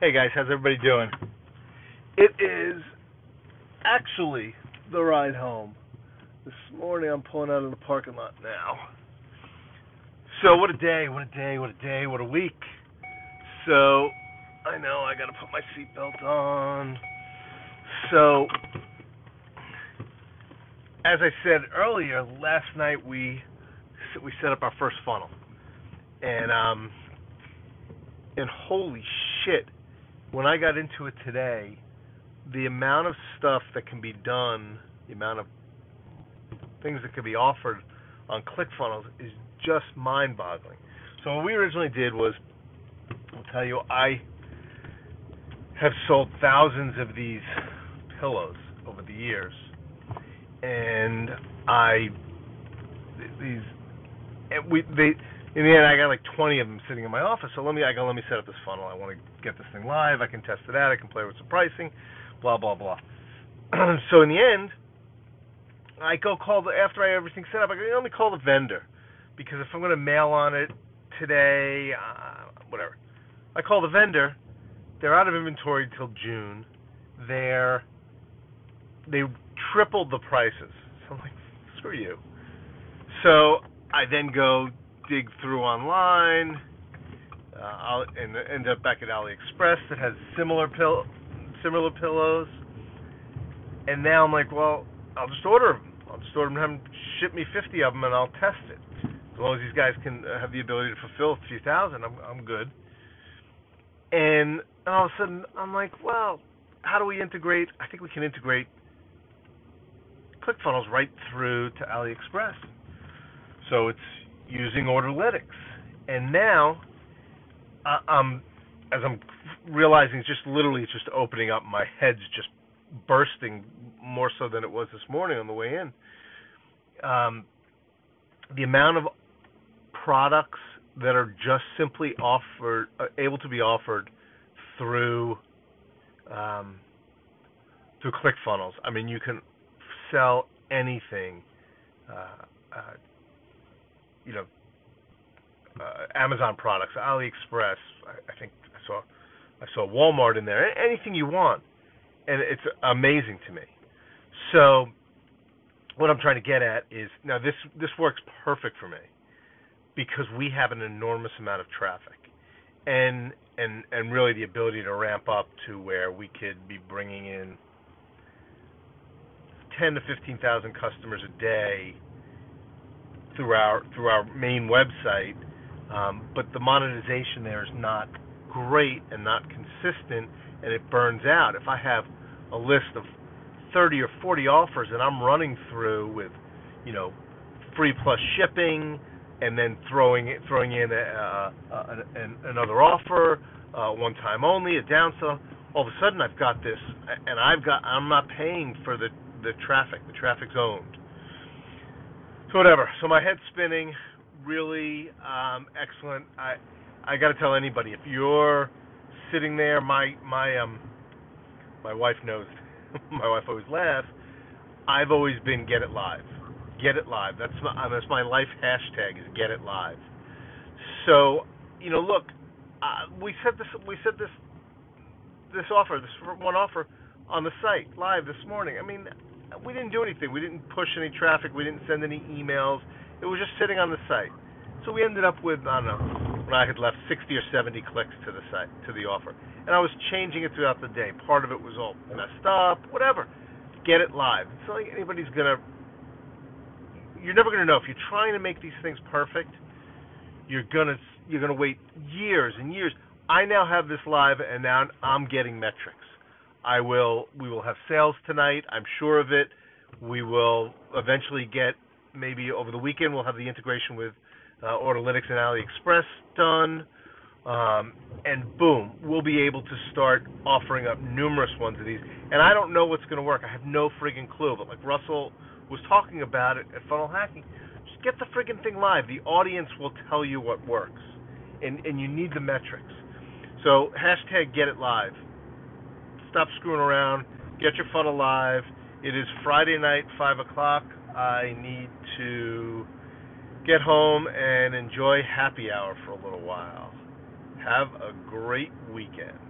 Hey guys, how's everybody doing? It is actually the ride home. This morning I'm pulling out of the parking lot now. So what a day, what a day, what a day, what a week. So I know I gotta put my seatbelt on. So as I said earlier, last night we we set up our first funnel. And um and holy shit when I got into it today, the amount of stuff that can be done, the amount of things that can be offered on ClickFunnels is just mind-boggling. So what we originally did was, I'll tell you, I have sold thousands of these pillows over the years, and I these and we they in the end, I got like 20 of them sitting in my office. So let me, I go, let me set up this funnel. I want to get this thing live. I can test it out. I can play with some pricing, blah blah blah. so in the end, I go call the after I have everything set up. I go, let me call the vendor because if I'm going to mail on it today, uh, whatever. I call the vendor. They're out of inventory until June. They're they tripled the prices. So I'm like, screw you. So I then go dig through online, uh, I'll, and end up back at AliExpress that has similar pill, similar pillows. And now I'm like, well, I'll just order them. I'll just order them, have them ship me 50 of them, and I'll test it. As long as these guys can uh, have the ability to fulfill a few thousand, I'm I'm good. And, and all of a sudden, I'm like, well, how do we integrate? I think we can integrate ClickFunnels right through to AliExpress. So it's using Orderlytics. And now, uh, um, as I'm realizing, just literally just opening up. My head's just bursting more so than it was this morning on the way in. Um, the amount of products that are just simply offered, uh, able to be offered through um, through ClickFunnels. I mean, you can sell anything. Uh, uh, you know, uh, Amazon products, AliExpress. I, I think I saw I saw Walmart in there. Anything you want, and it's amazing to me. So, what I'm trying to get at is now this this works perfect for me because we have an enormous amount of traffic, and and and really the ability to ramp up to where we could be bringing in ten to fifteen thousand customers a day through our through our main website, um, but the monetization there is not great and not consistent, and it burns out. If I have a list of 30 or 40 offers that I'm running through with, you know, free plus shipping, and then throwing it, throwing in a, a, a, an, another offer, uh, one time only, a down downsell. All of a sudden, I've got this, and I've got I'm not paying for the the traffic. The traffic's owned. So whatever. So my head's spinning. Really um, excellent. I I got to tell anybody if you're sitting there, my my um my wife knows. my wife always laughs. I've always been get it live. Get it live. That's my that's my life hashtag is get it live. So you know, look, uh, we said this we said this this offer this one offer on the site live this morning. I mean, we didn't do anything. We didn't push any traffic. We didn't send any emails. It was just sitting on the site. So we ended up with I don't know when I had left 60 or 70 clicks to the site to the offer, and I was changing it throughout the day. Part of it was all messed up, whatever. Get it live. It's not like anybody's gonna. You're never gonna know if you're trying to make these things perfect. You're gonna you're gonna wait years and years. I now have this live, and now I'm getting metrics. I will we will have sales tonight. I'm sure of it. We will eventually get maybe over the weekend we'll have the integration with uh, Orderlytics and AliExpress done. Um, and boom, we'll be able to start offering up numerous ones of these. And I don't know what's going to work. I have no friggin' clue. But like Russell was talking about it at Funnel Hacking, just get the friggin' thing live. The audience will tell you what works, and and you need the metrics. So hashtag get it live stop screwing around. Get your funnel alive. It is Friday night, 5 o'clock. I need to get home and enjoy happy hour for a little while. Have a great weekend.